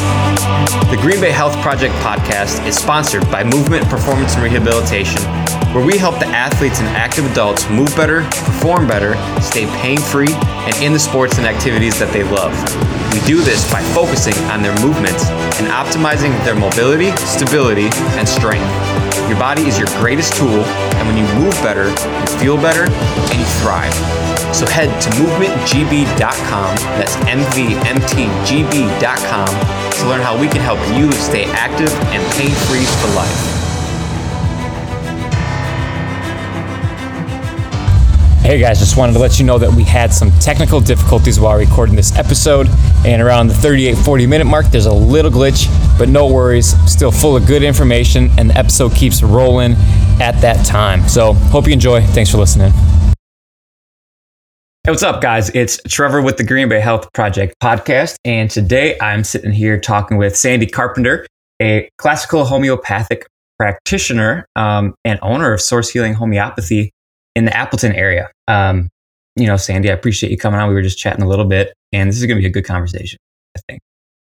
The Green Bay Health Project podcast is sponsored by Movement Performance and Rehabilitation, where we help the athletes and active adults move better, perform better, stay pain free, and in the sports and activities that they love. We do this by focusing on their movements and optimizing their mobility, stability, and strength. Your body is your greatest tool, and when you move better, you feel better and you thrive. So head to movementgb.com, that's MVMTGB.com, to learn how we can help you stay active and pain free for life. Hey guys, just wanted to let you know that we had some technical difficulties while recording this episode, and around the 38 40 minute mark, there's a little glitch, but no worries, still full of good information, and the episode keeps rolling at that time. So, hope you enjoy. Thanks for listening. Hey, what's up, guys? It's Trevor with the Green Bay Health Project podcast. And today I'm sitting here talking with Sandy Carpenter, a classical homeopathic practitioner um, and owner of Source Healing Homeopathy in the Appleton area. Um, you know, Sandy, I appreciate you coming on. We were just chatting a little bit, and this is going to be a good conversation, I think.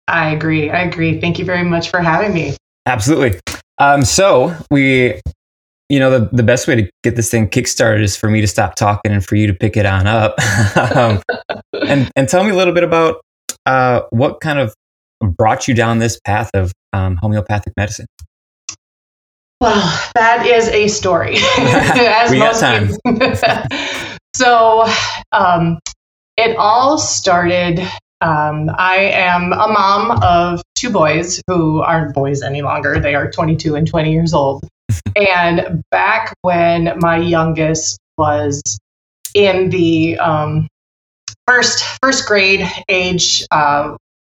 I agree. I agree. Thank you very much for having me. Absolutely. Um, so we you know, the, the best way to get this thing kickstarted is for me to stop talking and for you to pick it on up. um, and, and tell me a little bit about uh, what kind of brought you down this path of um, homeopathic medicine. Well, that is a story. As we got time. so um, it all started. Um, I am a mom of two boys who aren't boys any longer. They are 22 and 20 years old and back when my youngest was in the um, first first grade age, uh,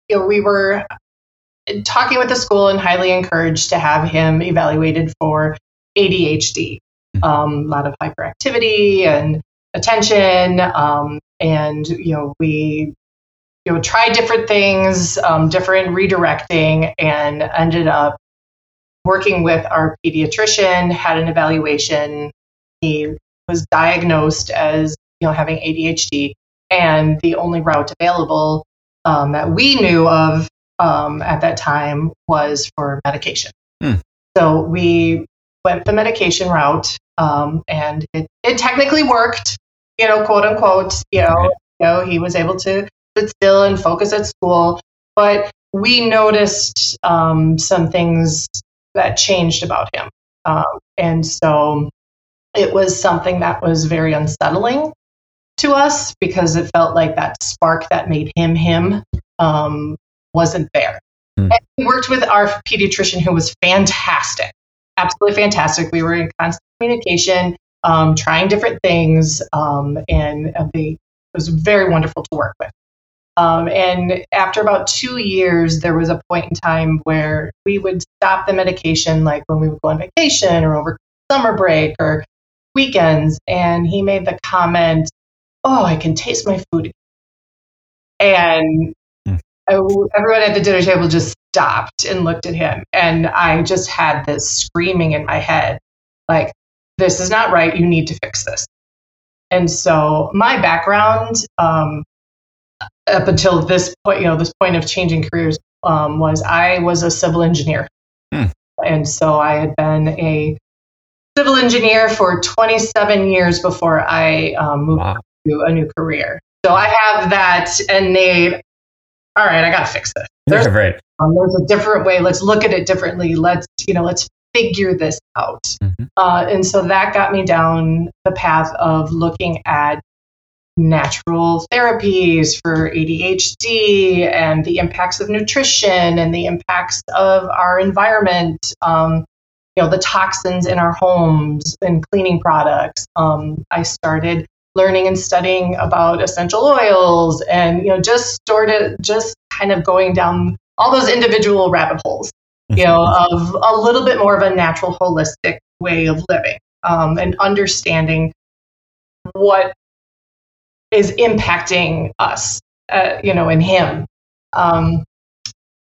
you know, we were talking with the school and highly encouraged to have him evaluated for ADHD. Um, a lot of hyperactivity and attention, um, and you know we you know tried different things, um, different redirecting, and ended up working with our pediatrician, had an evaluation. He was diagnosed as you know having ADHD, and the only route available um, that we knew of um, at that time was for medication. Hmm. So we went the medication route, um, and it, it technically worked. You know, quote unquote. You know, you know, he was able to sit still and focus at school, but we noticed um, some things that changed about him. Um, and so it was something that was very unsettling to us because it felt like that spark that made him him um, wasn't there. Mm. And we worked with our pediatrician who was fantastic, absolutely fantastic. We were in constant communication, um, trying different things, um, and they, it was very wonderful to work with. Um, and after about two years, there was a point in time where we would stop the medication, like when we would go on vacation or over summer break or weekends. And he made the comment, Oh, I can taste my food. And mm. I, everyone at the dinner table just stopped and looked at him. And I just had this screaming in my head, like, this is not right. You need to fix this. And so my background, um, up until this point, you know, this point of changing careers um, was I was a civil engineer. Hmm. And so I had been a civil engineer for 27 years before I um, moved wow. to a new career. So I have that innate, all right, I got to fix this. There's, right. um, there's a different way. Let's look at it differently. Let's, you know, let's figure this out. Mm-hmm. Uh, and so that got me down the path of looking at natural therapies for ADHD and the impacts of nutrition and the impacts of our environment, um, you know, the toxins in our homes and cleaning products. Um, I started learning and studying about essential oils and, you know, just sort of just kind of going down all those individual rabbit holes. you know, of a little bit more of a natural, holistic way of living um, and understanding what is impacting us, uh, you know, in him. Um,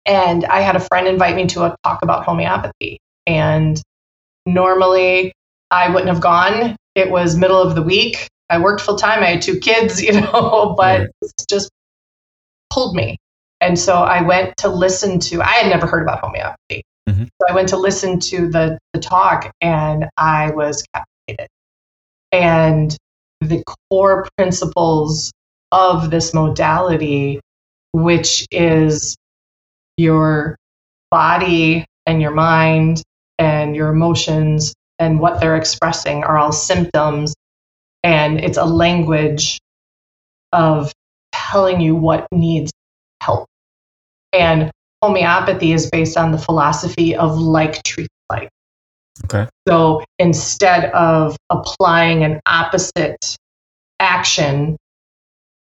and I had a friend invite me to a talk about homeopathy. And normally I wouldn't have gone. It was middle of the week. I worked full time. I had two kids, you know, but right. just pulled me. And so I went to listen to, I had never heard about homeopathy. Mm-hmm. So I went to listen to the, the talk and I was captivated. And the core principles of this modality, which is your body and your mind and your emotions and what they're expressing are all symptoms. And it's a language of telling you what needs help. And homeopathy is based on the philosophy of like treats like. Okay. So instead of applying an opposite action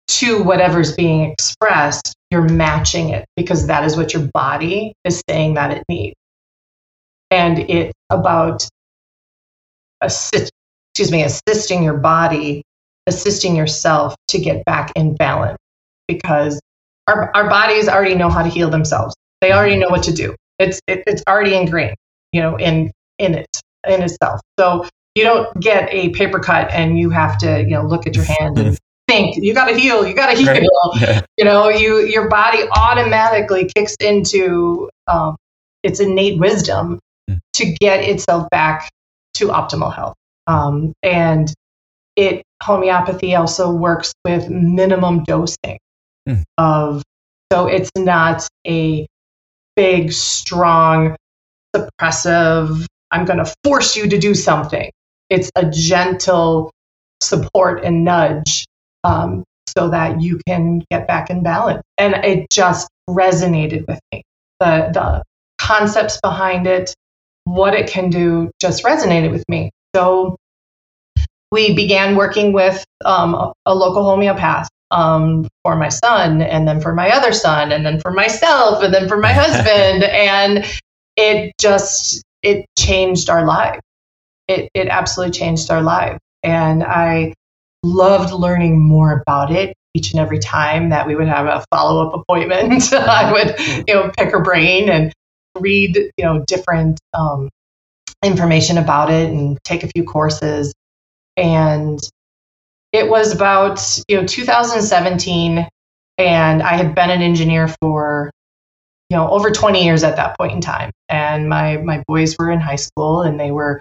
to whatever's being expressed, you're matching it because that is what your body is saying that it needs. And it's about assist, excuse me, assisting your body, assisting yourself to get back in balance because our, our bodies already know how to heal themselves. They already know what to do. It's it, it's already ingrained, you know, in in it in itself. So you don't get a paper cut and you have to, you know, look at your hand and think you got to heal, you got to heal. Right. You know, you your body automatically kicks into um, its innate wisdom mm. to get itself back to optimal health. Um, and it homeopathy also works with minimum dosing mm. of so it's not a big strong suppressive i'm going to force you to do something. It's a gentle support and nudge um, so that you can get back in balance. And it just resonated with me. The the concepts behind it what it can do just resonated with me. So we began working with um, a, a local homeopath um, for my son, and then for my other son, and then for myself, and then for my husband, and it just it changed our life. It it absolutely changed our life, and I loved learning more about it each and every time that we would have a follow up appointment. I would you know pick her brain and read you know different um, information about it and take a few courses and it was about you know 2017 and i had been an engineer for you know over 20 years at that point in time. And my my boys were in high school and they were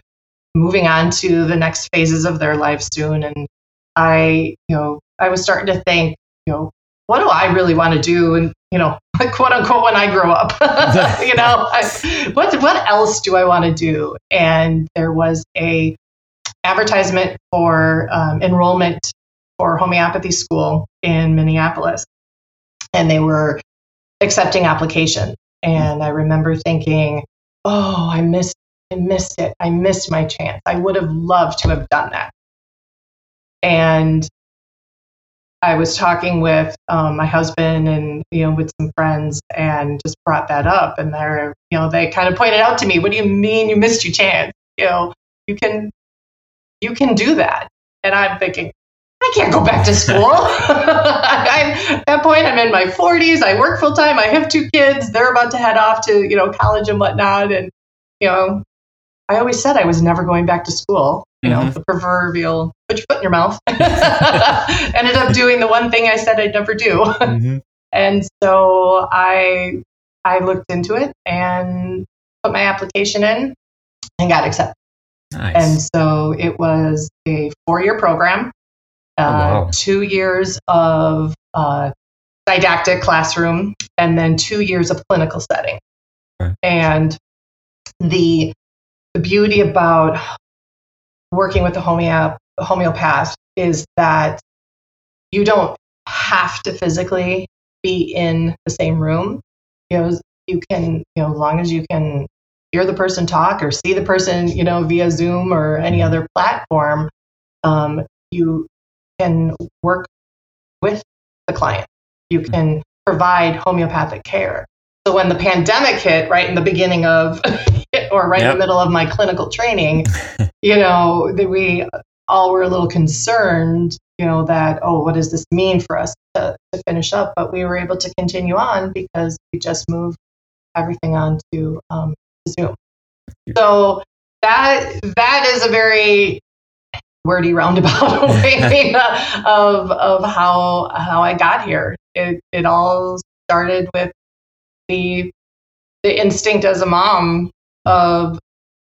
moving on to the next phases of their life soon. And i you know i was starting to think you know what do i really want to do and you know quote unquote when i grow up? You know I, what what else do i want to do? And there was a advertisement for um, enrollment for homeopathy school in Minneapolis, and they were accepting applications. And I remember thinking, "Oh, I missed, I missed it. I missed my chance. I would have loved to have done that." And I was talking with um, my husband and you know with some friends and just brought that up and they're you know they kind of pointed out to me what do you mean you missed your chance you know you can you can do that. And I'm thinking, I can't go back to school. I'm, at that point, I'm in my 40s. I work full time. I have two kids. They're about to head off to you know college and whatnot. And you know, I always said I was never going back to school. You know, mm-hmm. the proverbial put your foot in your mouth. Ended up doing the one thing I said I'd never do. Mm-hmm. And so I I looked into it and put my application in and got accepted. Nice. And so it was a four year program, uh, oh, wow. two years of uh, didactic classroom, and then two years of clinical setting. Okay. And the, the beauty about working with the homeop- homeopath is that you don't have to physically be in the same room. You know, you can, you know, as long as you can hear the person talk or see the person, you know, via Zoom or any other platform, um, you can work with the client. You can provide homeopathic care. So when the pandemic hit, right in the beginning of, or right in the middle of my clinical training, you know, that we all were a little concerned, you know, that, oh, what does this mean for us to, to finish up? But we were able to continue on because we just moved everything onto um, Zoom. So that that is a very wordy roundabout way of of how how I got here. It it all started with the the instinct as a mom of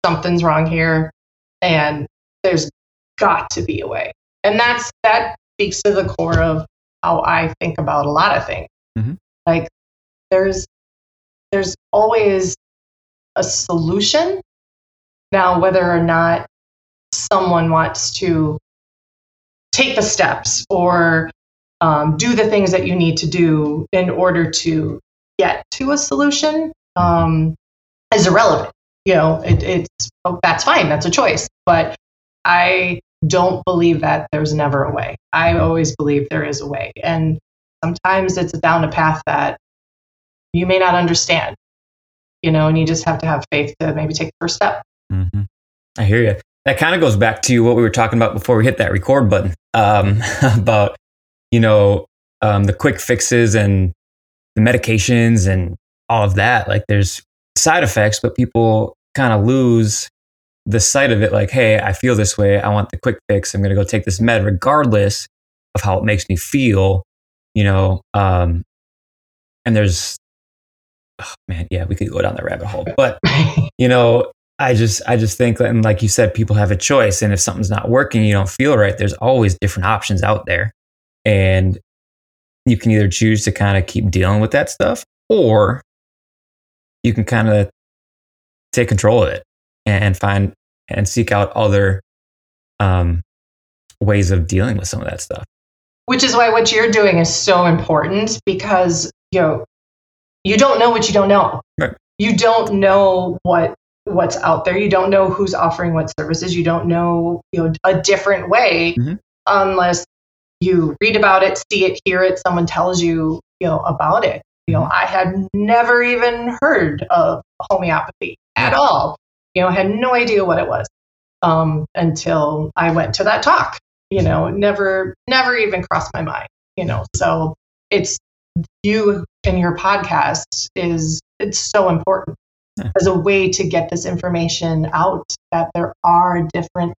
something's wrong here and there's got to be a way. And that's that speaks to the core of how I think about a lot of things. Mhm. Like there's there's always a solution. Now whether or not someone wants to take the steps or um, do the things that you need to do in order to get to a solution um, is irrelevant. You know, it, it's oh, that's fine. That's a choice. But I don't believe that there's never a way. I always believe there is a way, and sometimes it's down a path that you may not understand. You know, and you just have to have faith to maybe take the first step. hmm I hear you. That kind of goes back to what we were talking about before we hit that record button um, about, you know, um, the quick fixes and the medications and all of that. Like there's side effects, but people kind of lose the sight of it. Like, hey, I feel this way. I want the quick fix. I'm going to go take this med regardless of how it makes me feel, you know. Um, and there's, oh, man, yeah, we could go down the rabbit hole. But you know i just i just think and like you said people have a choice and if something's not working you don't feel right there's always different options out there. And you can either choose to kind of keep dealing with that stuff or you can kind of take control of it and find and seek out other um, ways of dealing with some of that stuff. Which is why what you're doing is so important because you know you don't know what you don't know. Right. you don't know what what's out there. You don't know who's offering what services. You don't know you know a different way Mhm. unless you read about it see it hear it someone tells you you know about it. You know i had never even heard of homeopathy at all. You know had no idea what it was um, until i went to that talk you know never never even crossed my mind you know. So it's you and your podcast is it's so important. As a way to get this information out that there are different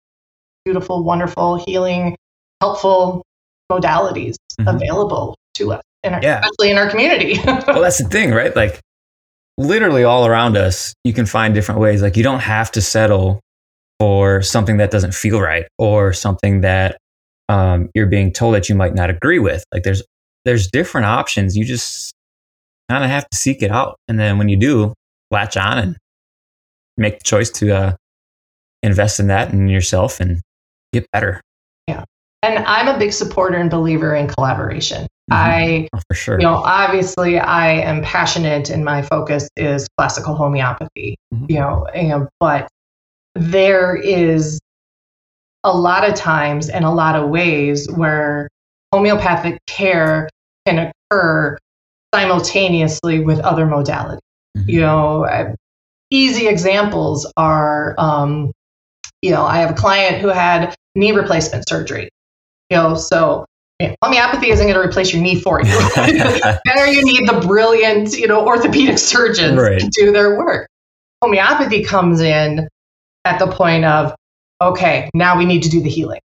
beautiful wonderful healing helpful modalities Mhm. available to us in our, Yeah. especially in our community. Well that's the thing right? Like literally all around us you can find different ways. Like you don't have to settle for something that doesn't feel right or something that um, you're being told that you might not agree with. Like there's there's different options. You just kind of have to seek it out. And then when you do latch on and make the choice to uh, invest in that and yourself and get better Yeah. and i'm a big supporter and believer in collaboration Mhm. i oh, for sure you know obviously i am passionate and my focus is classical homeopathy Mhm. you know and, but there is a lot of times and a lot of ways where homeopathic care can occur simultaneously with other modalities Mhm. you know easy examples are um, you know i have a client who had knee replacement surgery you know so you know, homeopathy isn't going to replace your knee for you there you need the brilliant you know orthopedic surgeons Right. to do their work homeopathy comes in at the point of okay now we need to do the healing.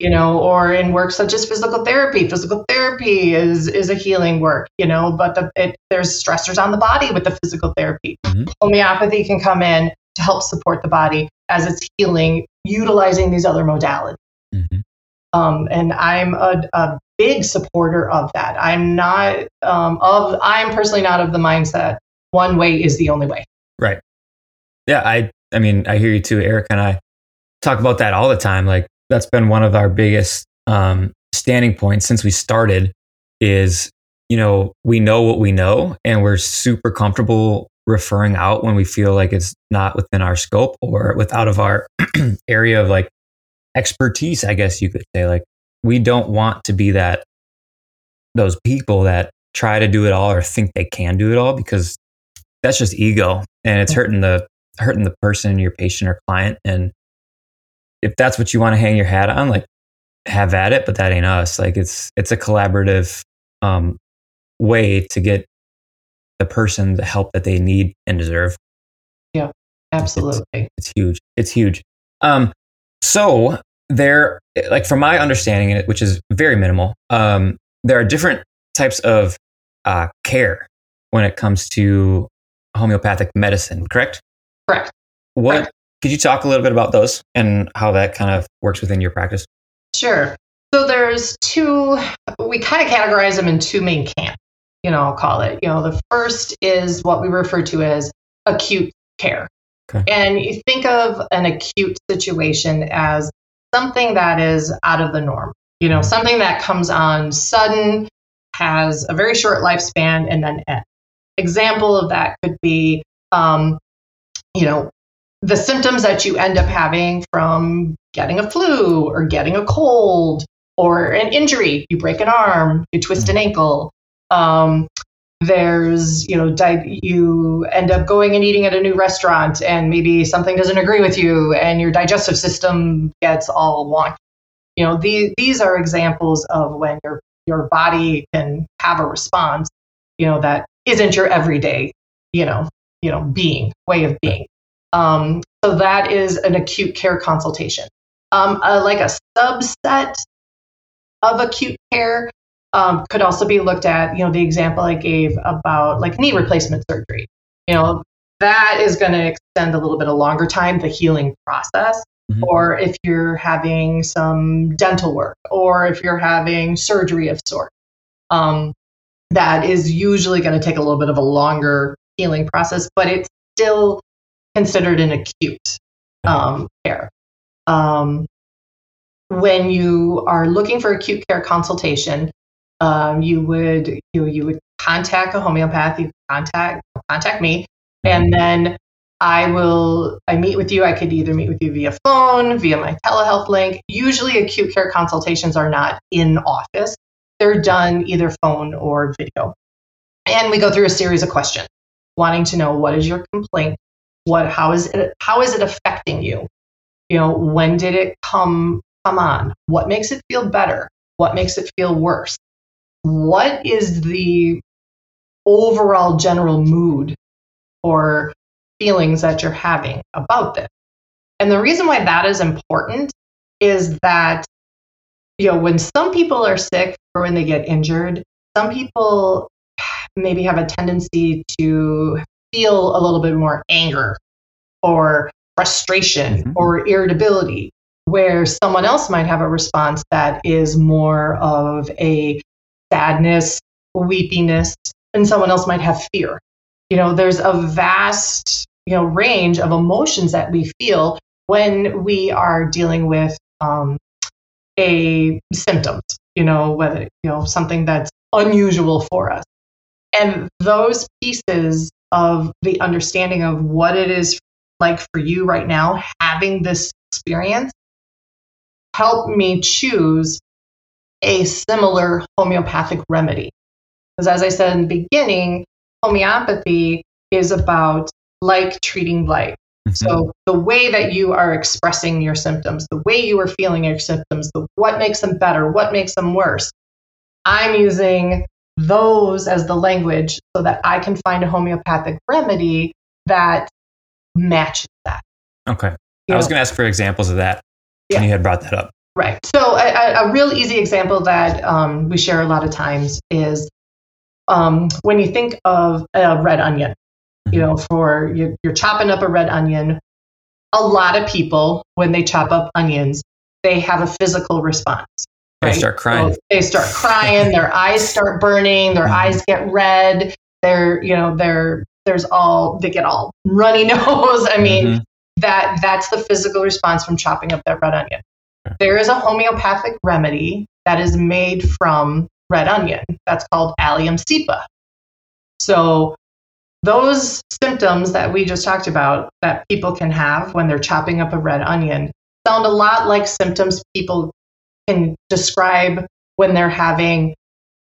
You know or in work such as physical therapy physical therapy is is a healing work you know but the, it, there's stressors on the body with the physical therapy Mhm. homeopathy can come in to help support the body as it's healing utilizing these other modalities Mhm. um, and I'm a, a big supporter of that. I'm not um, of. I'm personally not of the mindset one way is the only way. Right. Yeah, I I mean, I hear you too. Eric and I talk about that all the time. Like that's been one of our biggest um, standing points since we started is, you know, we know what we know and we're super comfortable referring out when we feel like it's not within our scope or without of our area of like expertise, I guess you could say. Like we don't want to be that those people that try to do it all or think they can do it all because that's just ego and it's hurting the hurting the person, your patient or client. And if that's what you want to hang your hat on, like have at it, but that ain't us. Like it's it's a collaborative um, way to get the person the help that they need and deserve. Yeah, absolutely. It's, it's huge. It's huge. Um, so there, like from my understanding, which is very minimal, um, there are different types of uh, care when it comes to homeopathic medicine. Correct? Correct. What Correct. Could you talk a little bit about those and how that kind of works within your practice? Sure. So there's two. We kind of categorize them in two main camps. You know, I'll call it. You know, the first is what we refer to as acute care. Okay. And you think of an acute situation as something that is out of the norm. You know, something that comes on sudden, has a very short lifespan, and then ends. Example of that could be, um, you know, the symptoms that you end up having from getting a flu or getting a cold or an injury. You break an arm, you twist an ankle. Um, there's, you know, di- you end up going and eating at a new restaurant and maybe something doesn't agree with you and your digestive system gets all wonky. You know, these, these are examples of when your, your body can have a response, you know, that isn't your everyday, you know, you know, being, way of being. Um, so that is an acute care consultation. Um, uh, like a subset of acute care um, could also be looked at. You know, the example I gave about like knee replacement surgery. You know, that is going to extend a little bit of longer time, the healing process. Mhm. Or if you're having some dental work, or if you're having surgery of sort, um, that is usually going to take a little bit of a longer healing process, but it's still considered an acute um, care. Um, when you are looking for acute care consultation, um, you would you, you would contact a homeopath. You contact contact me, and then I will I meet with you. I could either meet with you via phone, via my telehealth link. Usually, acute care consultations are not in office; they're done either phone or video, and we go through a series of questions, wanting to know what is your complaint, what how is it how is it affecting you? You know when did it come come on? What makes it feel better? What makes it feel worse? What is the overall general mood or feelings that you're having about this? And the reason why that is important is that you know when some people are sick or when they get injured some people maybe have a tendency to feel a little bit more anger or frustration Mhm. or irritability, where someone else might have a response that is more of a sadness, weepiness, and someone else might have fear. You know, there's a vast, you know, range of emotions that we feel when we are dealing with um, a symptoms. You know, whether you know something that's unusual for us, and those pieces of the understanding of what it is like for you right now having this experience help me choose a similar homeopathic remedy. Because as I said in the beginning, homeopathy is about like treating like. Mhm. So the way that you are expressing your symptoms, the way you are feeling your symptoms, the, what makes them better, what makes them worse, I'm using those as the language so that I can find a homeopathic remedy that matches that. okay. You I was going to ask for examples of that when you had brought that up. Right. So a, a- a real easy example that um, we share a lot of times is um, when you think of a red onion. You know, for you're, you're chopping up a red onion. A lot of people, when they chop up onions, they have a physical response. They start crying. So they start crying. their eyes start burning. Their Mhm. eyes get red. They're, you know, they're there's all they get all runny nose. I mean, Mhm. that that's the physical response from chopping up that red onion. Okay. There is a homeopathic remedy that is made from red onion. That's called allium cepa. So those symptoms that we just talked about that people can have when they're chopping up a red onion sound a lot like symptoms people can describe when they're having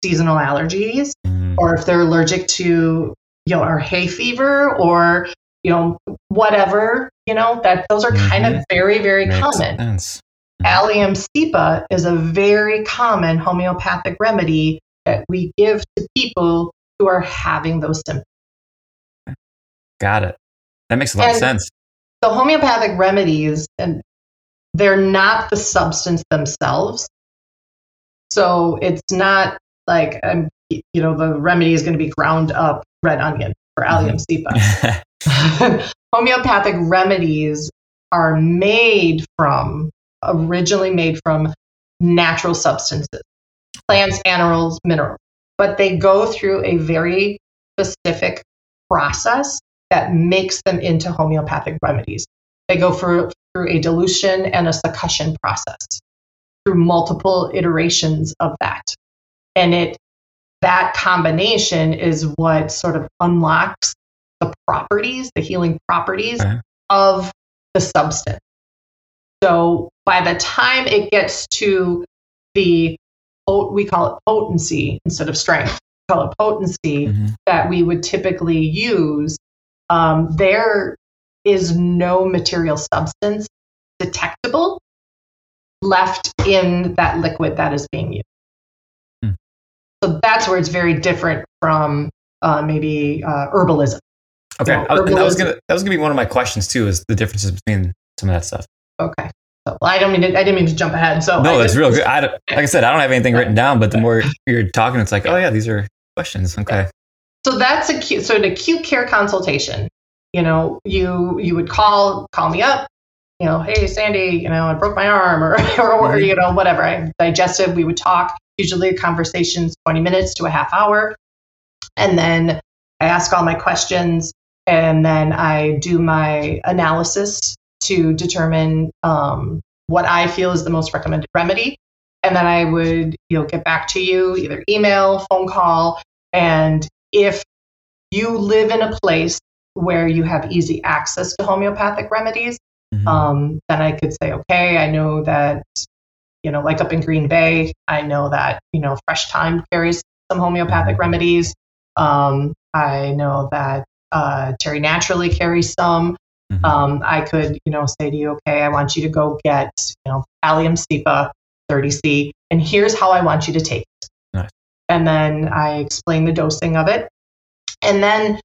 seasonal allergies Mhm. or if they're allergic to you know, or hay fever or, you know, whatever, you know, that those are kind of very, very Makes common. sense. Allium cepa is a very common homeopathic remedy that we give to people who are having those symptoms. Got it. That makes a lot of sense. The homeopathic remedies, and they're not the substance themselves. So it's not like, um, you know, the remedy is going to be ground up red onion for allium cepa. homeopathic remedies are made from originally made from natural substances plants animals minerals but they go through a very specific process that makes them into homeopathic remedies they go for, through a dilution and a succussion process through multiple iterations of that and it that combination is what sort of unlocks the properties, the healing properties Okay. of the substance. So by the time it gets to the, we call it potency instead of strength, we call it potency Mhm. that we would typically use, um, there is no material substance detectable left in that liquid that is being used. Hmm. So that's where it's very different from uh, maybe uh, herbalism. Okay, I was- and that was gonna that was gonna be one of my questions too. Is the differences between some of that stuff? Okay. So well, I don't mean to, I didn't mean to jump ahead. So no, I that's just- real good. I like I said, I don't have anything written down, but the more you're talking, it's like, oh yeah, these are questions. Okay, So that's acute. So an acute care consultation. You know, you you would call call me up. You know, hey Sandy, you know I broke my arm, or or, or you know whatever. I digested. We would talk. Usually, conversation's twenty minutes to a half hour, and then I ask all my questions, and then I do my analysis to determine um, what I feel is the most recommended remedy, and then I would you know get back to you either email, phone call, and if you live in a place where you have easy access to homeopathic remedies, Mhm. um, then I could say, okay, I know that, you know, like up in Green Bay, I know that, you know, Fresh Thyme carries some homeopathic remedies. Um, I know that uh, Terry Naturally carries some. Mhm. Um, I could, you know, say to you, okay, I want you to go get, you know, Allium cepa 30C, and here's how I want you to take it. Nice. And then I explain the dosing of it. And then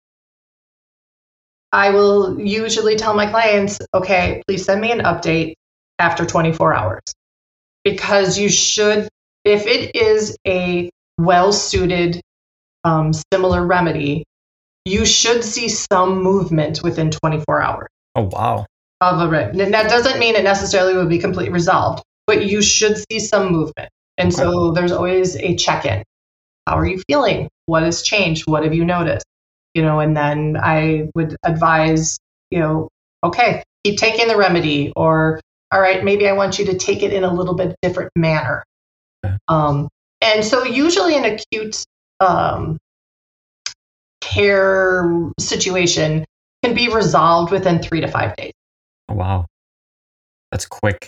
I will usually tell my clients, okay, please send me an update after 24 hours. Because you should, if it is a well suited, um, similar remedy, you should see some movement within 24 hours oh wow, of a rib. And that doesn't mean it necessarily will be completely resolved, but you should see some movement. And so there's always a check in. How are you feeling? What has changed? What have you noticed? You know, and then I would advise, you know, okay, keep taking the remedy, or all right, maybe I want you to take it in a little bit different manner. Um, and so usually an acute um, care situation can be resolved within three to five days. oh, wow, that's quick.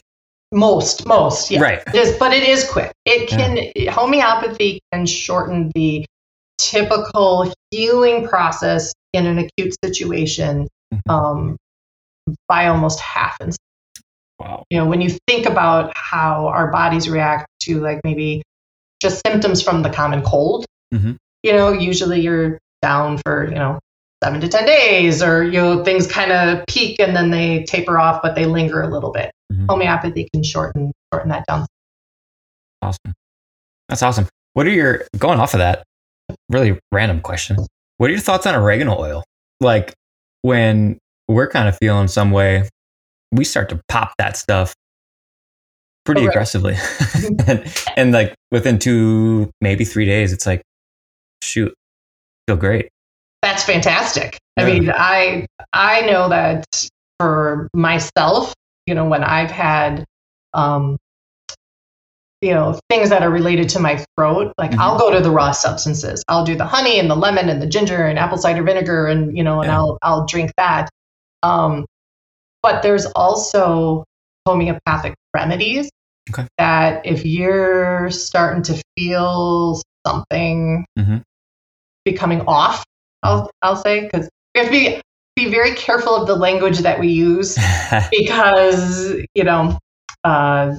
Most, most, yeah. Right. It is, but it is quick. It can homeopathy can shorten the typical healing process in an acute situation Mhm. um, by almost half. And Wow. you know, when you think about how our bodies react to like maybe just symptoms from the common cold, Mhm. you know, usually you're down for you know seven to ten days, or you know things kind of peak and then they taper off, but they linger a little bit. Mhm. Homeopathy can shorten shorten that down. Awesome. That's awesome. What are your going off of that? Really random question. What are your thoughts on oregano oil? Like when we're kind of feeling some way, we start to pop that stuff pretty aggressively. and, and like within two, maybe three days, it's like, shoot, feel great. That's fantastic. I mean, I I know that for myself, you know, when I've had um you know, things that are related to my throat, like Mhm. I'll go to the raw substances. I'll do the honey and the lemon and the ginger and apple cider vinegar and you know, and Yeah. I'll I'll drink that. Um but there's also homeopathic remedies Okay. that if you're starting to feel something Mhm. becoming off I'll I'll say because we have to be be very careful of the language that we use because you know uh,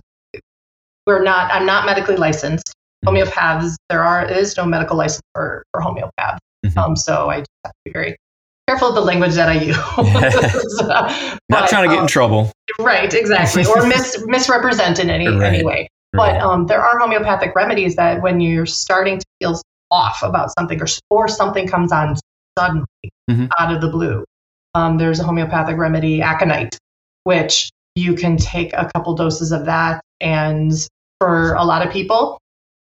we're not. I'm not medically licensed. Mhm. Homeopaths, there are is no medical license for for homeopaths. Mhm. Um, so I just have to be very careful of the language that I use. Not But, trying to get in um, trouble. right, exactly, or mis- misrepresent in any Right. any way. But um, there are homeopathic remedies that when you're starting to feel off about something or, or something comes on suddenly Mhm. out of the blue, um, there's a homeopathic remedy, aconite, which you can take a couple doses of that. And for a lot of people,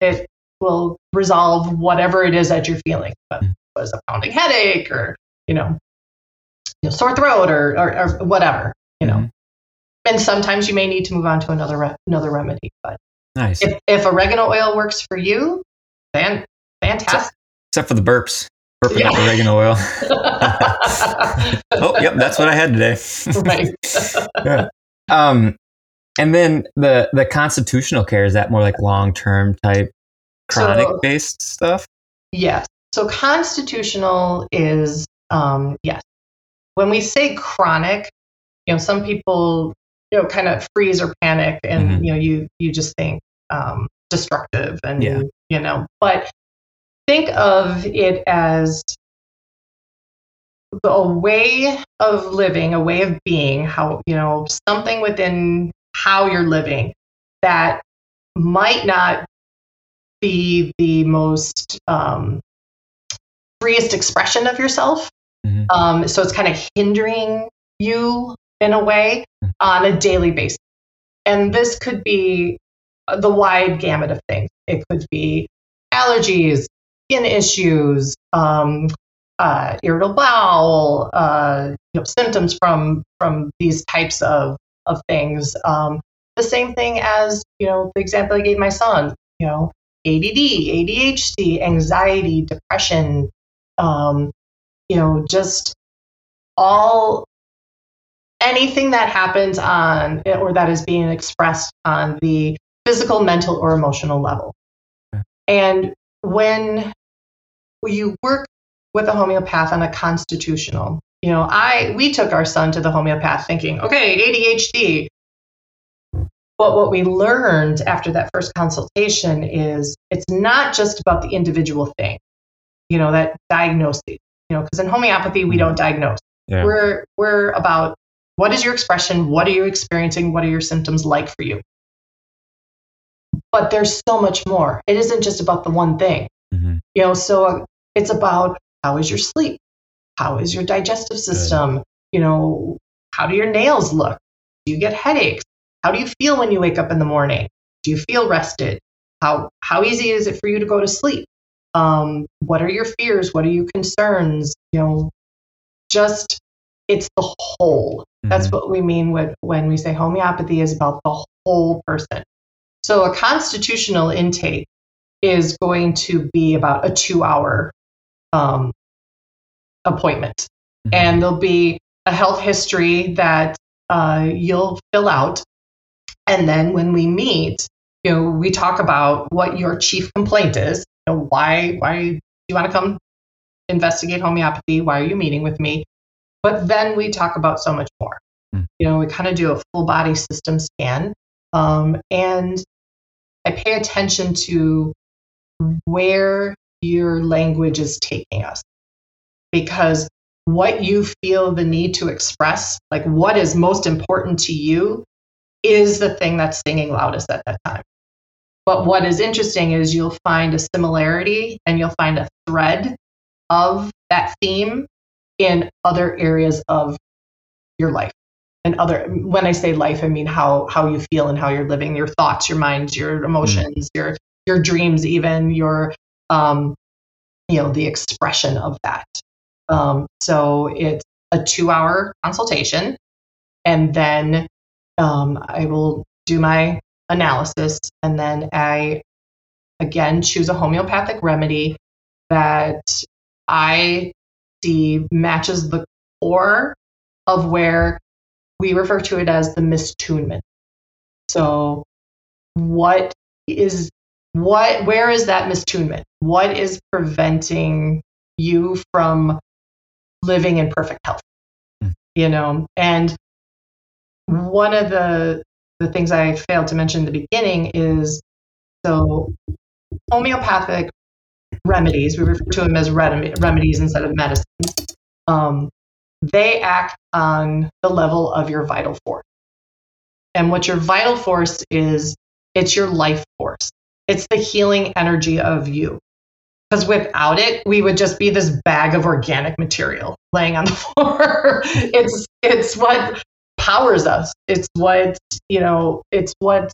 it will resolve whatever it is that you're feeling. But Mhm. it was a pounding headache or, you know, you know sore throat or, or, or whatever, you know. Mhm. And sometimes you may need to move on to another re- another remedy. But Nice. if, if oregano oil works for you, fan, fantastic. Except for the burps. Burping up oregano oil. oh, yep, that's what I had today. right. Um, and then the the constitutional care is that more like long term type chronic So- based stuff? Yes. So constitutional is um, yes. When we say chronic, you know, some people you know kind of freeze or panic, and Mhm. you know, you you just think um, destructive, and Yeah. you know, but think of it as a way of living, a way of being, how you know something within how you're living that might not be the most um, freest expression of yourself. Mhm. Um, so it's kind of hindering you in a way on a daily basis. And this could be the wide gamut of things. It could be allergies, skin issues, um, uh, irritable bowel, uh, you know, symptoms from from these types of of things. Um, the same thing as you know the example I gave my son. You know, ADD, ADHD, anxiety, depression. Um, you know, just all anything that happens on or that is being expressed on the physical, mental, or emotional level. And when you work with a homeopath on a constitutional, you know, I we took our son to the homeopath thinking, okay, ADHD. But what we learned after that first consultation is it's not just about the individual thing, you know, that diagnosis, you know, because in homeopathy we don't diagnose. Yeah. We're we're about what is your expression, what are you experiencing, what are your symptoms like for you. But there's so much more. It isn't just about the one thing. Mhm. You know, so uh, it's about how is your sleep? How is your digestive system? You know, how do your nails look? Do you get headaches? How do you feel when you wake up in the morning? Do you feel rested? How how easy is it for you to go to sleep? Um, what are your fears? What are your concerns? You know, just it's the whole. That's Mhm. what we mean with, when we say homeopathy is about the whole person. So a constitutional intake is going to be about a two hour um, appointment. Mhm. And there'll be a health history that uh, you'll fill out. And then when we meet, you know, we talk about what your chief complaint is. You know, why, why do you want to come investigate homeopathy? Why are you meeting with me? But then we talk about so much more. Hmm. You know, we kind of do a full body system scan. Um, and I pay attention to where your language is taking us. Because what you feel the need to express, like what is most important to you, is the thing that's singing loudest at that time. But what is interesting is you'll find a similarity and you'll find a thread of that theme in other areas of your life. And other when I say life, I mean how how you feel and how you're living, your thoughts, your minds, your emotions, your your dreams, even your um, you know, the expression of that. Um, so it's a two hour consultation, and then um, I will do my analysis, and then I again choose a homeopathic remedy that I see matches the core of where we refer to it as the mistunement. So, what is what? Where is that mistunement? What is preventing you from living in perfect health. Mm. You know, and one of the the things I failed to mention in the beginning is so homeopathic remedies, we refer to them as rem- remedies instead of medicines, um, they act on the level of your vital force. And what your vital force is, it's your life force. It's the healing energy of you. Because without it, we would just be this bag of organic material laying on the floor. it's it's what powers us. It's what you know. It's what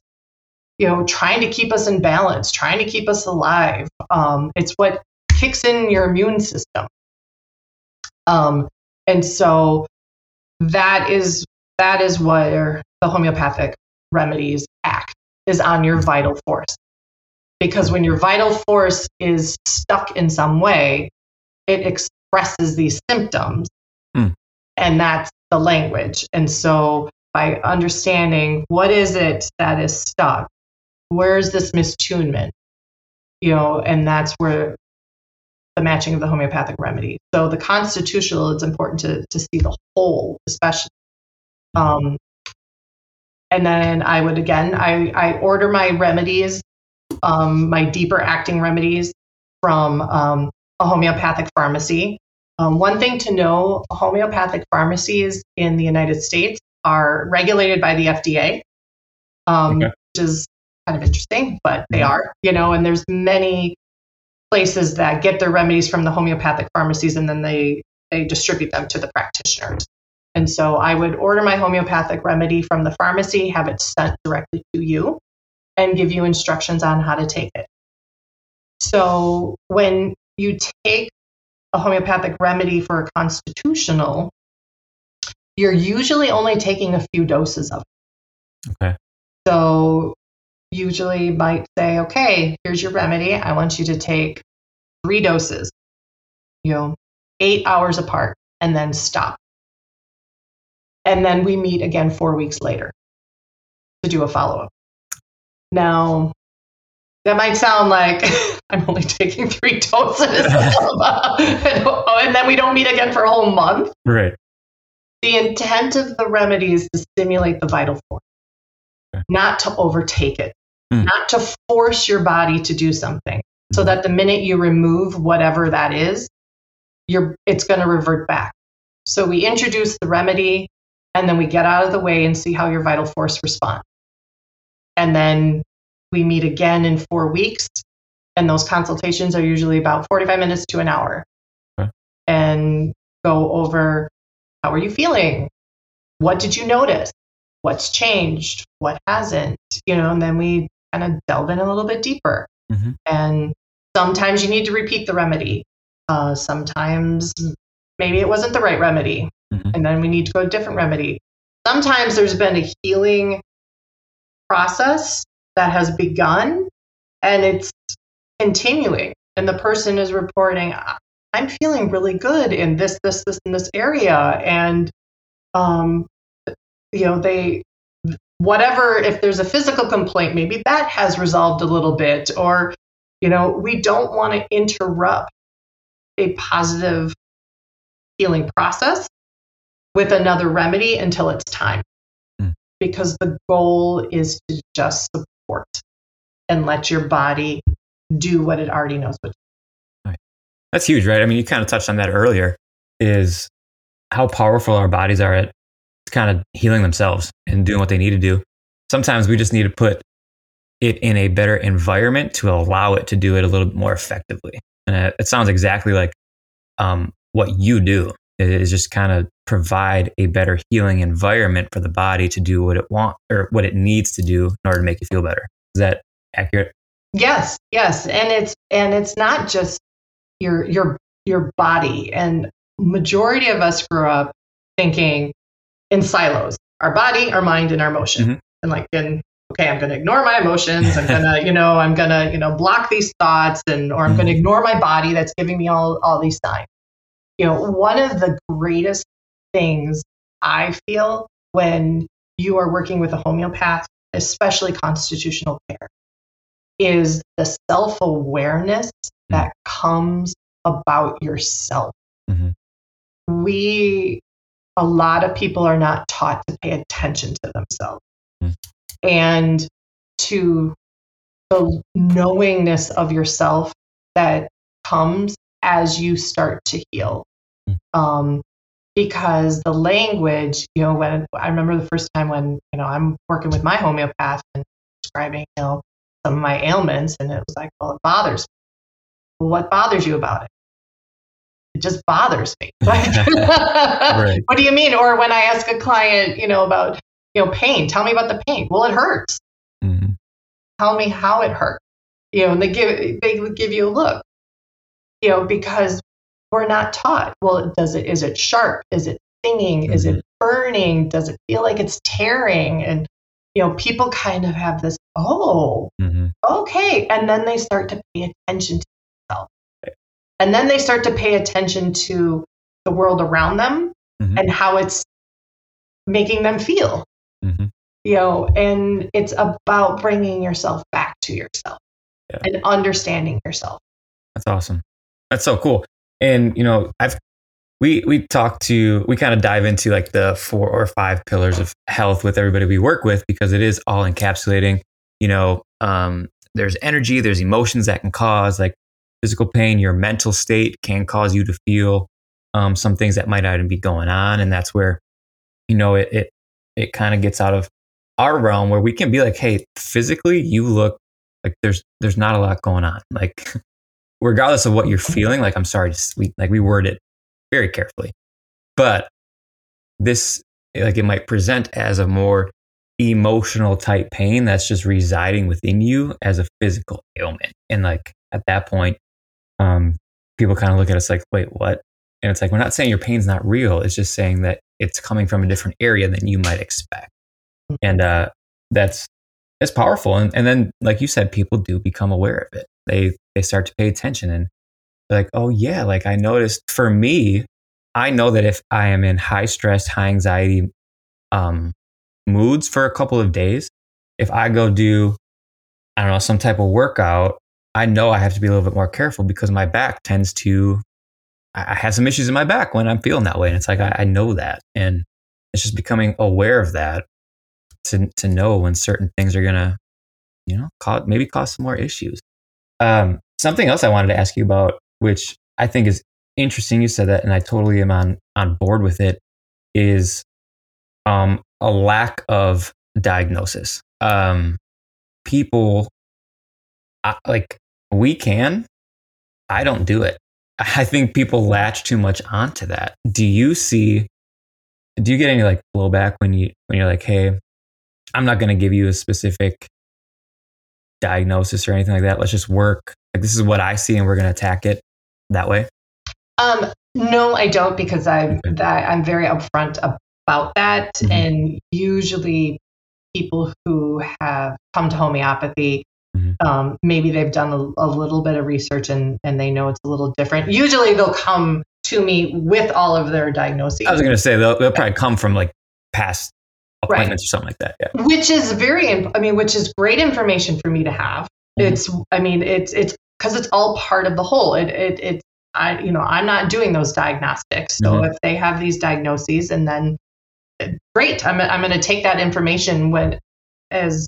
you know, trying to keep us in balance, trying to keep us alive. Um, it's what kicks in your immune system. Um, and so that is that is where the homeopathic remedies act is on your vital force. Because when your vital force is stuck in some way, it expresses these symptoms. Hmm. And that's the language. And so by understanding what is it that is stuck, where's this mistunement? You know, and that's where the matching of the homeopathic remedy. So the constitutional, it's important to, to see the whole, especially. Um, and then I would again, I, I order my remedies, um, my deeper acting remedies from um, a homeopathic pharmacy. Um, one thing to know homeopathic pharmacies in the United States are regulated by the FDA, um, Okay. which is kind of interesting, but they Mhm. are, you know, and there's many places that get their remedies from the homeopathic pharmacies and then they, they distribute them to the practitioners. And so I would order my homeopathic remedy from the pharmacy, have it sent directly to you, and give you instructions on how to take it. So when you take a homeopathic remedy for a constitutional, you're usually only taking a few doses of it. Okay. So usually might say, okay, here's your remedy. I want you to take three doses, you know, eight hours apart, and then stop. And then we meet again four weeks later to do a follow up. Now, that might sound like I'm only taking three doses, and then we don't meet again for a whole month. Right. The intent of the remedy is to stimulate the vital force, Okay. not to overtake it, Hmm. not to force your body to do something, so Mhm. that the minute you remove whatever that is, you're, it's going to revert back. So we introduce the remedy, and then we get out of the way and see how your vital force responds. And then we meet again in four weeks, and those consultations are usually about 45 minutes to an hour. Okay. And go over how are you feeling? What did you notice? What's changed? What hasn't? You know, and then we kind of delve in a little bit deeper. Mhm. And sometimes you need to repeat the remedy. Uh, sometimes maybe it wasn't the right remedy. Mhm. And then we need to go a different remedy. Sometimes there's been a healing process that has begun and it's continuing. And the person is reporting, "I- I'm feeling really good in this, this, this, and this area. And, um, you know, they, whatever, if there's a physical complaint, maybe that has resolved a little bit. Or, you know, we don't want to interrupt a positive healing process with another remedy until it's time. Hmm. Because the goal is to just support and let your body do what it already knows what That's huge, right? I mean, you kind of touched on that earlier. Is how powerful our bodies are at kind of healing themselves and doing what they need to do. Sometimes we just need to put it in a better environment to allow it to do it a little bit more effectively. And it, it sounds exactly like um, what you do is just kind of provide a better healing environment for the body to do what it wants or what it needs to do in order to make you feel better. Is that accurate? Yes, yes, and it's and it's not just your your your body. And majority of us grew up thinking in silos: our body, our mind, and our emotion. Mhm. And like, and okay, I'm going to ignore my emotions. I'm gonna, you know, I'm gonna, you know, block these thoughts, and or I'm going to ignore my body that's giving me all all these signs. You know, one of the greatest things I feel when you are working with a homeopath, especially constitutional care, is the self awareness that comes about yourself. Mhm. We, a lot of people are not taught to pay attention to themselves Mm. and to the knowingness of yourself that comes as you start to heal. Mm. Um, because the language, you know, when I remember the first time when, you know, I'm working with my homeopath and describing, you know, some of my ailments, and it was like, well, it bothers me. Well, what bothers you about it? It just bothers me. Right. What do you mean? Or when I ask a client, you know, about, you know, pain, tell me about the pain. Well, it hurts. Mhm. Tell me how it hurts. You know, and they give they would give you a look. You know, because we're not taught. Well, does it is it sharp? Is it stinging? Is it burning? Does it feel like it's tearing? And you know, people kind of have this, oh, Mhm. okay. And then they start to pay attention to themselves. And then they start to pay attention to the world around them Mhm. and how it's making them feel. Mhm. You know, and it's about bringing yourself back to yourself Yeah. and understanding yourself. That's awesome. That's so cool. And you know, I've we we talk to we kind of dive into like the four or five pillars of health with everybody we work with because it is all encapsulating. You know, um, there's energy, there's emotions that can cause like physical pain. Your mental state can cause you to feel um, some things that might not even be going on, and that's where you know it it, it kind of gets out of our realm where we can be like, hey, physically you look like there's there's not a lot going on, like regardless of what you're feeling, like I'm sorry, we like we word it very carefully. But this like it might present as a more emotional type pain that's just residing within you as a physical ailment. And like at that point, um, people kind of look at us like, wait, what? And it's like, we're not saying your pain's not real. It's just saying that it's coming from a different area than you might expect. And uh, that's that's powerful. And, and then, like you said, people do become aware of it. They they start to pay attention and like, oh yeah, like I noticed. For me, I know that if I am in high stress, high anxiety um, moods for a couple of days, if I go do, I don't know, some type of workout, I know I have to be a little bit more careful because my back tends to. I I have some issues in my back when I'm feeling that way, and it's like I, I know that, and it's just becoming aware of that to to know when certain things are gonna, you know, cause, maybe cause some more issues. Um, something else I wanted to ask you about, which I think is interesting. You said that, and I totally am on on board with it. Is um, a lack of diagnosis. Um, people, I, like we can, I don't do it. I think people latch too much onto that. Do you see? Do you get any like blowback when you when you're like, hey, I'm not going to give you a specific diagnosis or anything like that. Let's just work. Like this is what I see, and we're going to attack it that way. Um, no, I don't because I'm Okay. that I'm very upfront about that, Mhm. and usually people who have come to homeopathy, Mhm. um, maybe they've done a, a little bit of research and and they know it's a little different. Usually they'll come to me with all of their diagnoses, I was going to say they'll, they'll probably come from like past Right. or something like that. Yeah. which is very, I mean, which is great information for me to have. Mhm. It's, I mean, it's it's because it's all part of the whole. It it it. I, you know, I'm not doing those diagnostics. So Mhm. if they have these diagnoses, and then great, I'm I'm going to take that information when as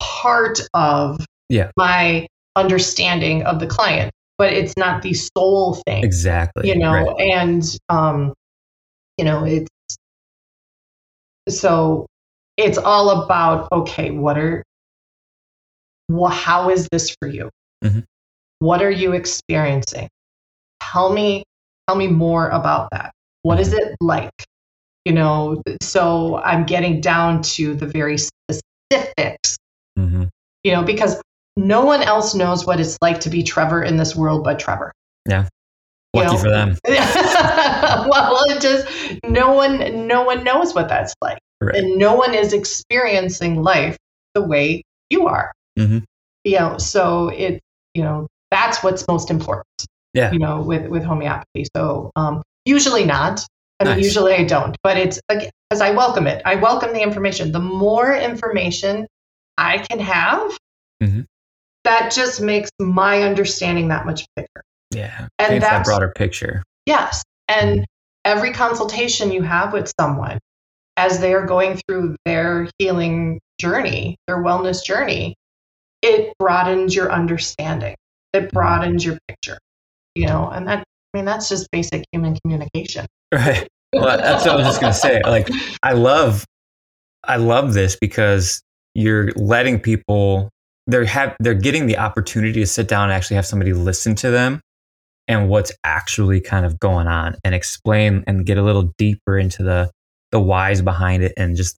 part of Yeah. my understanding of the client, but it's not the sole thing Exactly. you know Right. and um you know it's so it's all about okay what are well, how is this for you? Mhm. what are you experiencing? Tell me tell me more about that. What is it like? You know so i'm getting down to the very specifics. Hmm you know because no one else knows what it's like to be trevor in this world but trevor. You Lucky know? for them. well, it just no one no one knows what that's like, Right. and no one is experiencing life the way you are. Mhm. You know, so it you know that's what's most important. Yeah. You know, with with homeopathy. So um, usually not. I mean, Nice. usually I don't, but it's because I welcome it. I welcome the information. The more information I can have, Mhm. that just makes my understanding that much bigger. Yeah. And that broader picture. Yes. And every consultation you have with someone as they are going through their healing journey, their wellness journey, it broadens your understanding. It mm-hmm. broadens your picture. You know, and that I mean that's just basic human communication. Right. Well, that's what I was just gonna say. Like, I love, I love this because you're letting people they're have they're getting the opportunity to sit down and actually have somebody listen to them and what's actually kind of going on and explain and get a little deeper into the the whys behind it and just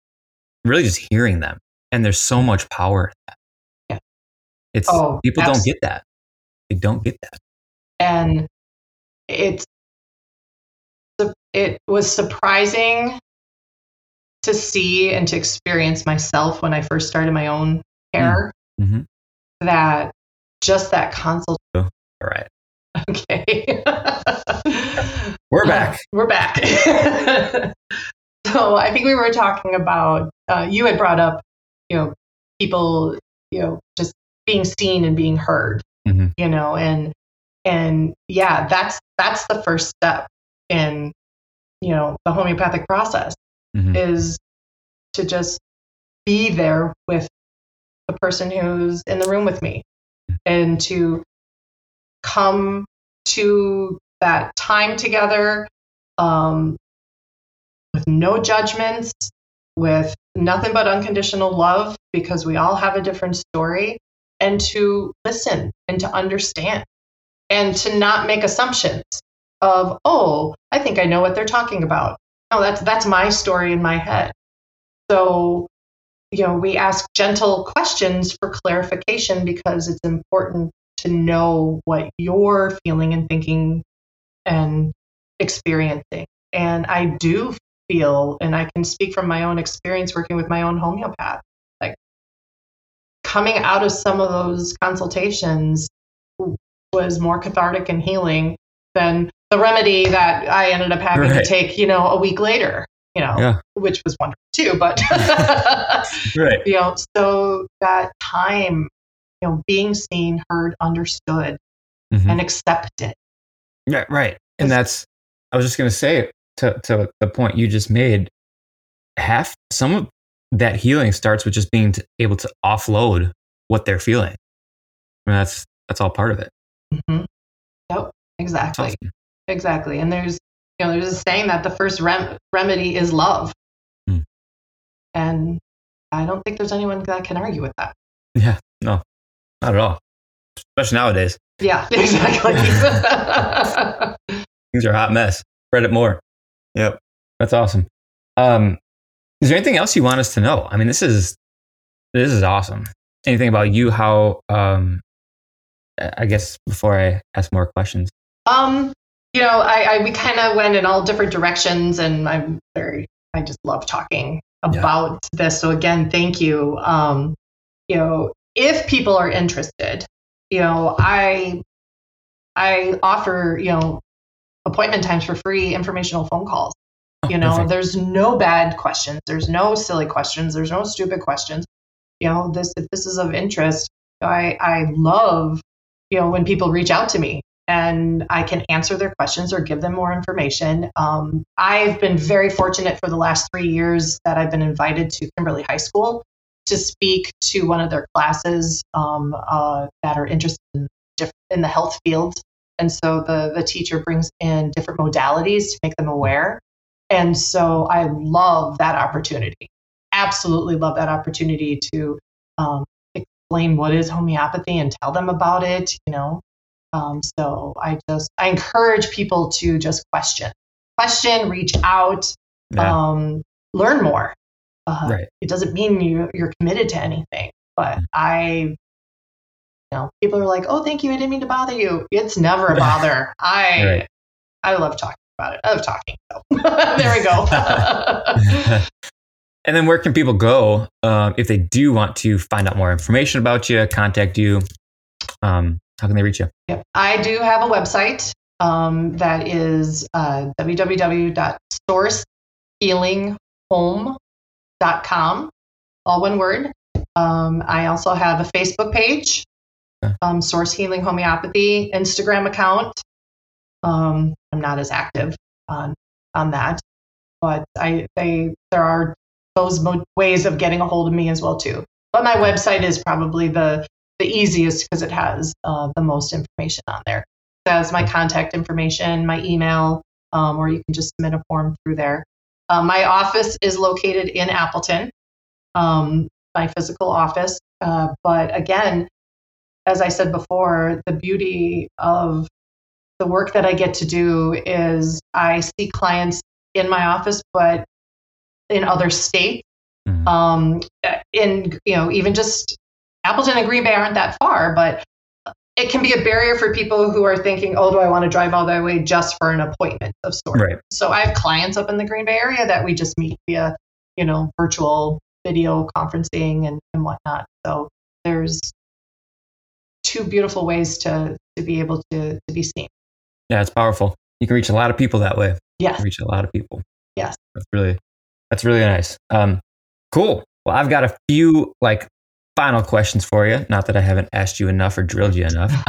really just hearing them. And there's so much power in that. Yeah. It's Oh, people don't get that. They don't get that. and it's it was surprising to see and to experience myself when I first started my own care Mhm. that just that consult All right. okay We're back. we're back so I think we were talking about uh, you had brought up you know people you know just being seen and being heard Mhm. you know and and yeah that's that's the first step in you know the homeopathic process Mhm. is to just be there with the person who's in the room with me and to come to that time together um, with no judgments with nothing but unconditional love because we all have a different story and to listen and to understand and to not make assumptions of oh i think i know what they're talking about. No that's that's my story in my head. So you know we ask gentle questions for clarification because it's important to know what you're feeling and thinking and experiencing and i do feel and i can speak from my own experience working with my own homeopath like coming out of some of those consultations was more cathartic and healing than the remedy that I ended up having Right. to take, you know, a week later, you know, Yeah. which was wonderful too. But, Right. you know, so that time, you know, being seen, heard, understood, Mhm. and accepted. Yeah, right. And that's I was just gonna say to to the point you just made, half some of that healing starts with just being t- able to offload what they're feeling. I mean, that's that's all part of it. hmm Yep, exactly. awesome. Exactly. And there's, you know, there's a saying that the first rem- remedy is love. Hmm. And I don't think there's anyone that can argue with that. Yeah, no, not at all. Especially nowadays, Yeah, exactly. things are a hot mess. Spread it more. Yep, that's awesome. Um, is there anything else you want us to know? I mean, this is this is awesome. Anything about you? How? Um, I guess before I ask more questions. um, you know, I, I we kind of went in all different directions, and I'm very, I just love talking Yeah. about this. So again, thank you. Um, you know, if people are interested, you know, I I offer you know appointment times for free informational phone calls. Oh, You know, perfect. there's no bad questions. There's no silly questions. There's no stupid questions. You know, this if this is of interest, I I love you know when people reach out to me and I can answer their questions or give them more information. Um, I've been very fortunate for the last three years that I've been invited to Kimberly High School to speak to one of their classes um, uh, that are interested in, diff- in the health field. And so the, the teacher brings in different modalities to make them aware. And so I love that opportunity. Absolutely love that opportunity to um, explain what is homeopathy and tell them about it, you know. Um, so I just I encourage people to just question, question, reach out, Yeah. um, learn more. Uh, Right. It doesn't mean you you're committed to anything, but Mm. I, you know, people are like, "Oh, thank you. I didn't mean to bother you." It's never a bother. I Right. I love talking about it. I love talking. So there we go. and then where can people go um, if they do want to find out more information about you, contact you? Um, how can they reach you? Yep. I do have a website um, that is uh, www.sourcehealinghome.com, all one word. Um, I also have a Facebook page um, Source Healing Homeopathy Instagram account. Um, I'm not as active on on that, but I they there are those mo- ways of getting a hold of me as well too. But my website is probably the the easiest because it has uh, the most information on there. It has my contact information, my email, um, or you can just submit a form through there. Uh, my office is located in Appleton, um, my physical office. Uh, but again, as I said before, the beauty of the work that I get to do is I see clients in my office, but in other states. Mhm. Um, in you know, even just Appleton and Green Bay aren't that far, but it can be a barrier for people who are thinking, "Oh, do I want to drive all that way just for an appointment of sorts?" Right. So I have clients up in the Green Bay area that we just meet via, you know, virtual video conferencing and, and whatnot. So there's two beautiful ways to to be able to to be seen. Yeah, it's powerful. You can reach a lot of people that way. Yes. Reach a lot of people. Yes. That's really that's really nice. Um, cool. Well, I've got a few like final questions for you. Not that I haven't asked you enough or drilled you enough.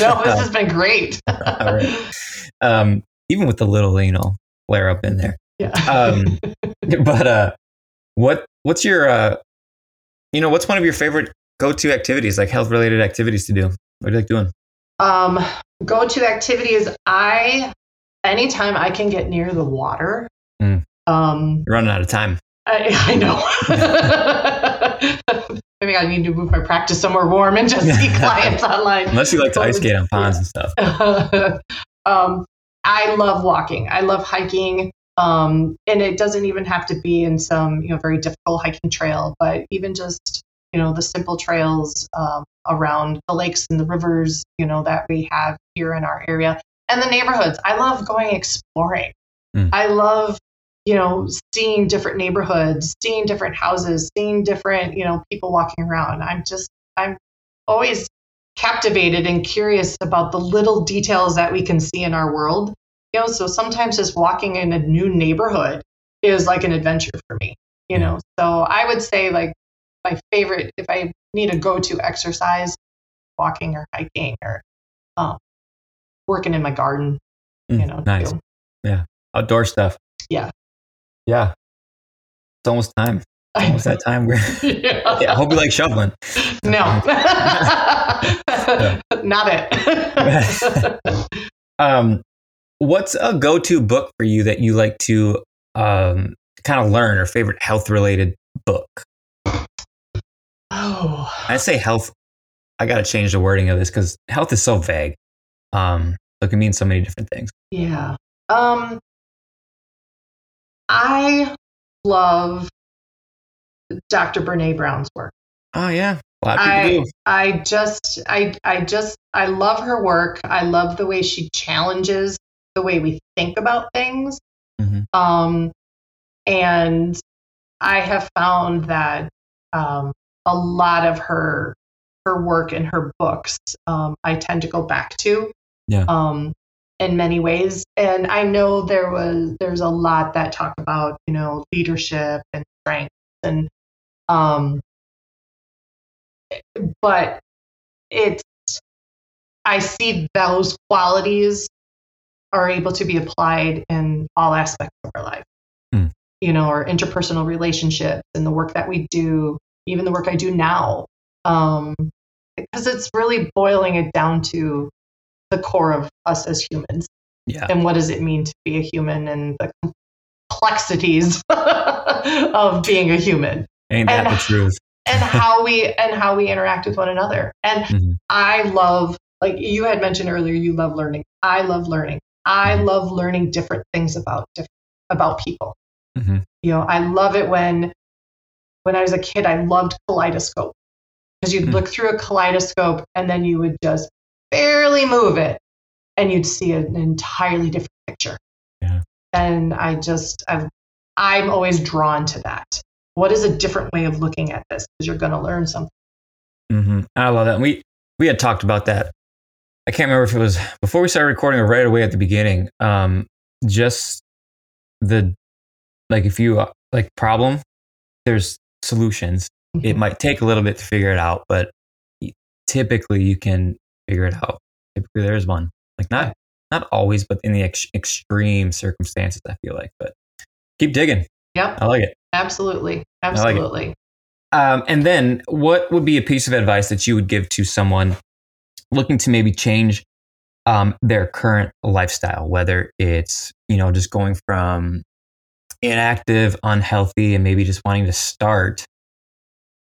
no, this has been great. All right. um, even with the little, you know, flare up in there. yeah. Um, but uh, what what's your uh, you know, what's one of your favorite go to activities, like health related activities to do? What do you like doing? Um, go to activities. I anytime I can get near the water. Mm. Um, You're running out of time. I, I know. Maybe I need to move my practice somewhere warm and just see clients online. Unless you like to ice skate on ponds and stuff. um, I love walking. I love hiking. Um, and it doesn't even have to be in some, you know, very difficult hiking trail, but even just, you know, the simple trails um, around the lakes and the rivers, you know, that we have here in our area and the neighborhoods. I love going exploring. Mm. I love, you know, seeing different neighborhoods, seeing different houses, seeing different, you know, people walking around. I'm just, I'm always captivated and curious about the little details that we can see in our world. You know, so sometimes just walking in a new neighborhood is like an adventure for me. You know, so I would say like my favorite if I need a go-to exercise, walking or hiking or um, working in my garden. Mm, You know, nice. too. Outdoor stuff. Yeah. Yeah. It's almost time. It's almost that time. Where, yeah. yeah, I hope you like shoveling. No, not it. Um, what's a go-to book for you that you like to um, kind of learn or favorite health related book? oh, I say health. I got to change the wording of this because health is so vague. Um, it can mean so many different things. yeah. Um, I love Dr. Brene Brown's work. Oh yeah, a lot of I do. I just I I just I love her work. I love the way she challenges the way we think about things. Mhm. Um, and I have found that um, a lot of her her work and her books um, I tend to go back to. Yeah. Um, in many ways, and I know there was there's a lot that talk about you know leadership and strength and um, but it's I see those qualities are able to be applied in all aspects of our life. Hmm. You know, our interpersonal relationships and the work that we do, even the work I do now. Um, because it's really boiling it down to the core of us as humans Yeah, and what does it mean to be a human and the complexities of being a human ain't that and- the truth? and how we and how we interact with one another. And Mhm. I love, like you had mentioned earlier, you love learning. I love learning. I Mhm. love learning different things about diff- about people. Mhm. You know, I love it when when I was a kid, I loved kaleidoscope because you'd Mm. look through a kaleidoscope and then you would just barely move it and you'd see an entirely different picture. Yeah. And I just, I've, I'm always drawn to that. What is a different way of looking at this? Because you're going to learn something. Mm-hmm. I love that. We we had talked about that. I can't remember if it was before we started recording or right away at the beginning. Um, just the like if you uh, like problem, there's solutions. It might take a little bit to figure it out, but typically you can figure it out. Typically there is one. Like not not always, but in the ex- extreme circumstances, I feel like. But keep digging. Yep. I like it. Absolutely. Absolutely. Like um, and then, what would be a piece of advice that you would give to someone looking to maybe change um, their current lifestyle, whether it's you know just going from inactive, unhealthy, and maybe just wanting to start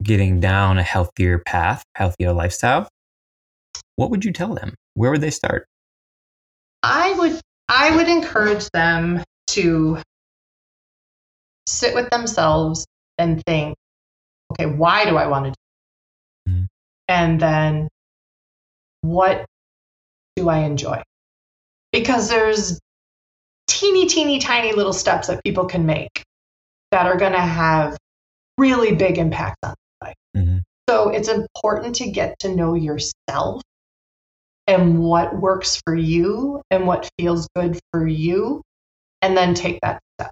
getting down a healthier path, healthier lifestyle? What would you tell them? Where would they start? I would I would encourage them to sit with themselves and think, okay, why do I want to do? Mm-hmm. And then what do I enjoy? Because there's teeny, teeny, tiny little steps that people can make that are going to have really big impacts on life. Mm-hmm. So it's important to get to know yourself and what works for you and what feels good for you, and then take that step.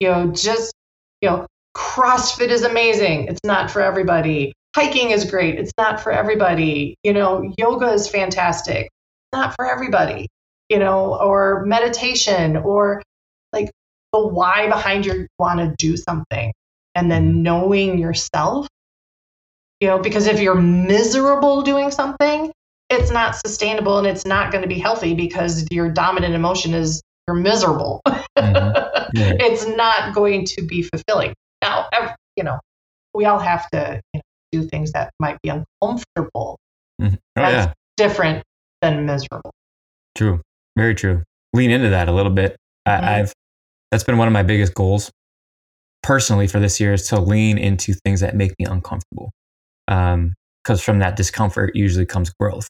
You know, just, you know, CrossFit is amazing. It's not for everybody. Hiking is great. It's not for everybody. You know, yoga is fantastic. It's not for everybody. You know, or meditation or like the why behind your want to do something and then knowing yourself. You know, because if you're miserable doing something, it's not sustainable and it's not going to be healthy because your dominant emotion is you're miserable. Mm-hmm. Yeah. it's not going to be fulfilling. Now, you know, we all have to you know, do things that might be uncomfortable. Mm-hmm. Oh, That's yeah. different than miserable. True. Very true. Lean into that a little bit. Mm-hmm. I, I've that's been one of my biggest goals personally for this year is to lean into things that make me uncomfortable. Um, because from that discomfort usually comes growth.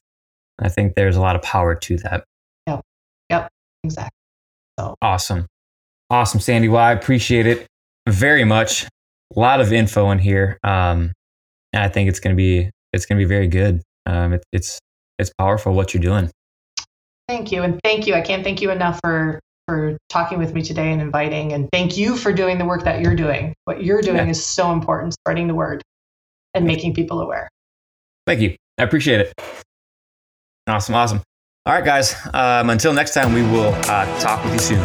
I think there's a lot of power to that. Yep. Yep. Exactly. So awesome. Awesome, Sandy. Well, I appreciate it very much. A lot of info in here. Um, and I think it's going to be, it's to be very good. Um, it, it's, it's powerful what you're doing. Thank you. And thank you. I can't thank you enough for, for talking with me today and inviting. And thank you for doing the work that you're doing. What you're doing yeah. is so important, spreading the word and making people aware. Thank you. I appreciate it. Awesome, awesome. All right, guys. Um, until next time, we will uh, talk with you soon.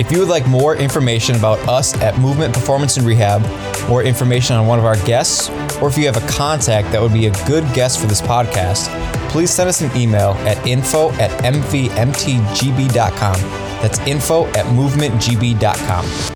If you would like more information about us at Movement Performance and Rehab, more information on one of our guests, or if you have a contact that would be a good guest for this podcast, please send us an email at info at mvmtgb.com. That's info at movementgb.com.